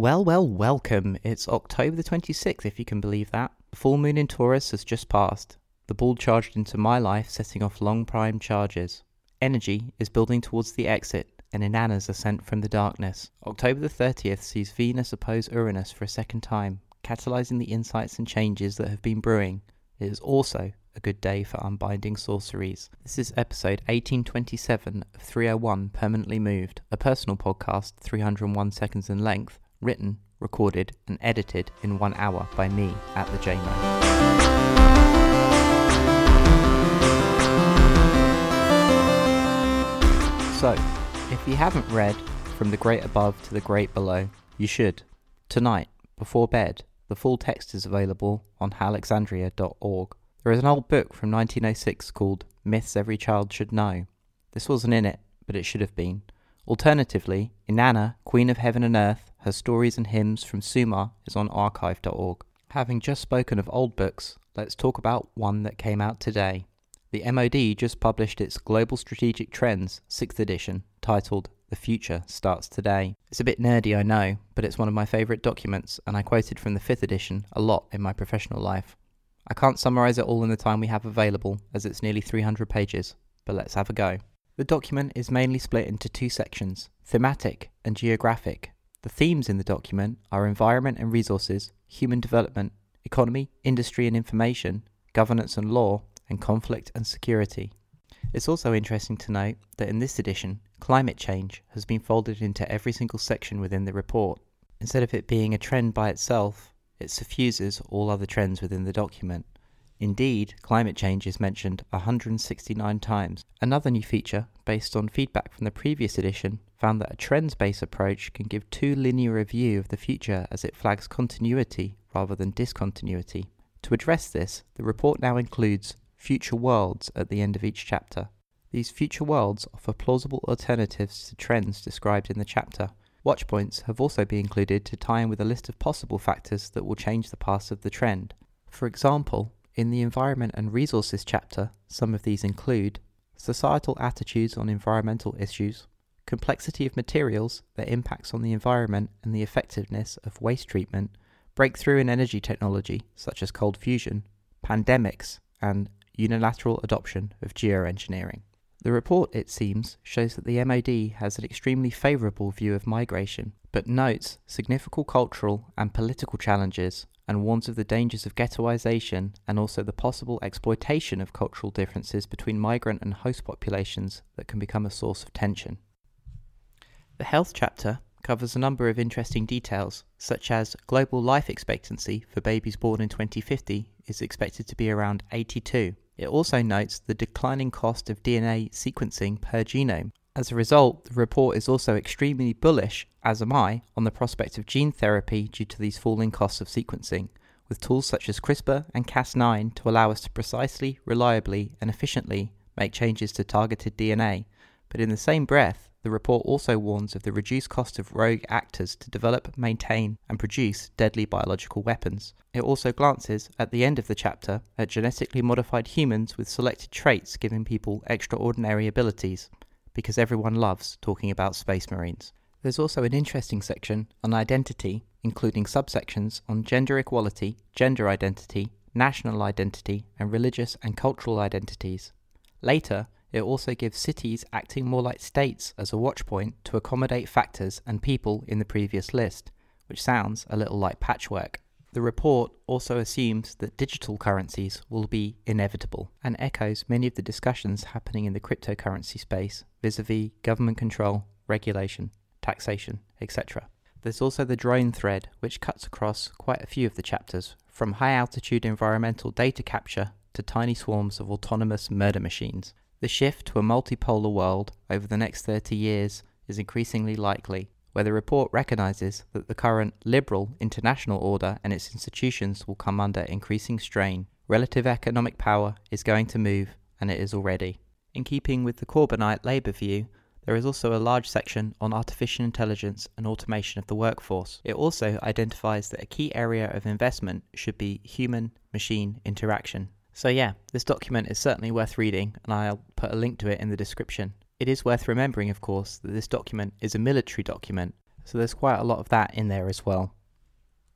Well, well, welcome. It's October the 26th, if you can believe that. Full moon in Taurus has just passed. The ball charged into my life, setting off long prime charges. Energy is building towards the exit and Inanna's ascent from the darkness. October the 30th sees Venus oppose Uranus for a second time, catalyzing the insights and changes that have been brewing. It is also a good day for unbinding sorceries. This is episode 1827 of 301 Permanently Moved, a personal podcast 301 seconds in length, written, recorded, and edited in one hour by me at the Jaymo. So, if you haven't read From the Great Above to the Great Below, you should. Tonight, before bed, the full text is available on alexandria.org. There is an old book from 1906 called Myths Every Child Should Know. This wasn't in it, but it should have been. Alternatively, Inanna, Queen of Heaven and Earth, her stories and hymns from Sumer is on archive.org. Having just spoken of old books, let's talk about one that came out today. The MOD just published its Global Strategic Trends 6th edition, titled The Future Starts Today. It's a bit nerdy, I know, but it's one of my favourite documents, and I quoted from the 5th edition a lot in my professional life. I can't summarise it all in the time we have available, as it's nearly 300 pages, but let's have a go. The document is mainly split into two sections thematic and geographic. The themes in the document are environment and resources, human development, economy, industry and information, governance and law, and conflict and security. It's also interesting to note that in this edition, climate change has been folded into every single section within the report. Instead of it being a trend by itself, it suffuses all other trends within the document. Indeed, climate change is mentioned 169 times. Another new feature, based on feedback from the previous edition, found that a trends based approach can give too linear a view of the future as it flags continuity rather than discontinuity. To address this, the report now includes future worlds at the end of each chapter. These future worlds offer plausible alternatives to trends described in the chapter. Watchpoints have also been included to tie in with a list of possible factors that will change the path of the trend. For example, in the Environment and Resources chapter, some of these include societal attitudes on environmental issues, complexity of materials, their impacts on the environment, and the effectiveness of waste treatment, breakthrough in energy technology, such as cold fusion, pandemics, and unilateral adoption of geoengineering. The report, it seems, shows that the MOD has an extremely favourable view of migration, but notes significant cultural and political challenges and warns of the dangers of ghettoisation and also the possible exploitation of cultural differences between migrant and host populations that can become a source of tension. The health chapter covers a number of interesting details, such as global life expectancy for babies born in 2050 is expected to be around 82. It also notes the declining cost of DNA sequencing per genome. As a result, the report is also extremely bullish, as am I, on the prospect of gene therapy due to these falling costs of sequencing, with tools such as CRISPR and Cas9 to allow us to precisely, reliably, and efficiently make changes to targeted DNA. But in the same breath, the report also warns of the reduced cost of rogue actors to develop, maintain, and produce deadly biological weapons. It also glances, at the end of the chapter, at genetically modified humans with selected traits giving people extraordinary abilities, because everyone loves talking about space marines. There's also an interesting section on identity, including subsections on gender equality, gender identity, national identity, and religious and cultural identities. Later, it also gives cities acting more like states as a watchpoint to accommodate factors and people in the previous list, which sounds a little like patchwork. The report also assumes that digital currencies will be inevitable and echoes many of the discussions happening in the cryptocurrency space vis a vis government control, regulation, taxation, etc. There's also the drone thread, which cuts across quite a few of the chapters, from high altitude environmental data capture to tiny swarms of autonomous murder machines, the shift to a multipolar world over the next 30 years is increasingly likely, where the report recognises that the current liberal international order and its institutions will come under increasing strain. Relative economic power is going to move, and it is already. In keeping with the Corbynite Labour view, there is also a large section on artificial intelligence and automation of the workforce. It also identifies that a key area of investment should be human machine interaction. So, yeah, this document is certainly worth reading, and I'll put a link to it in the description. It is worth remembering, of course, that this document is a military document, So there's quite a lot of that in there as well.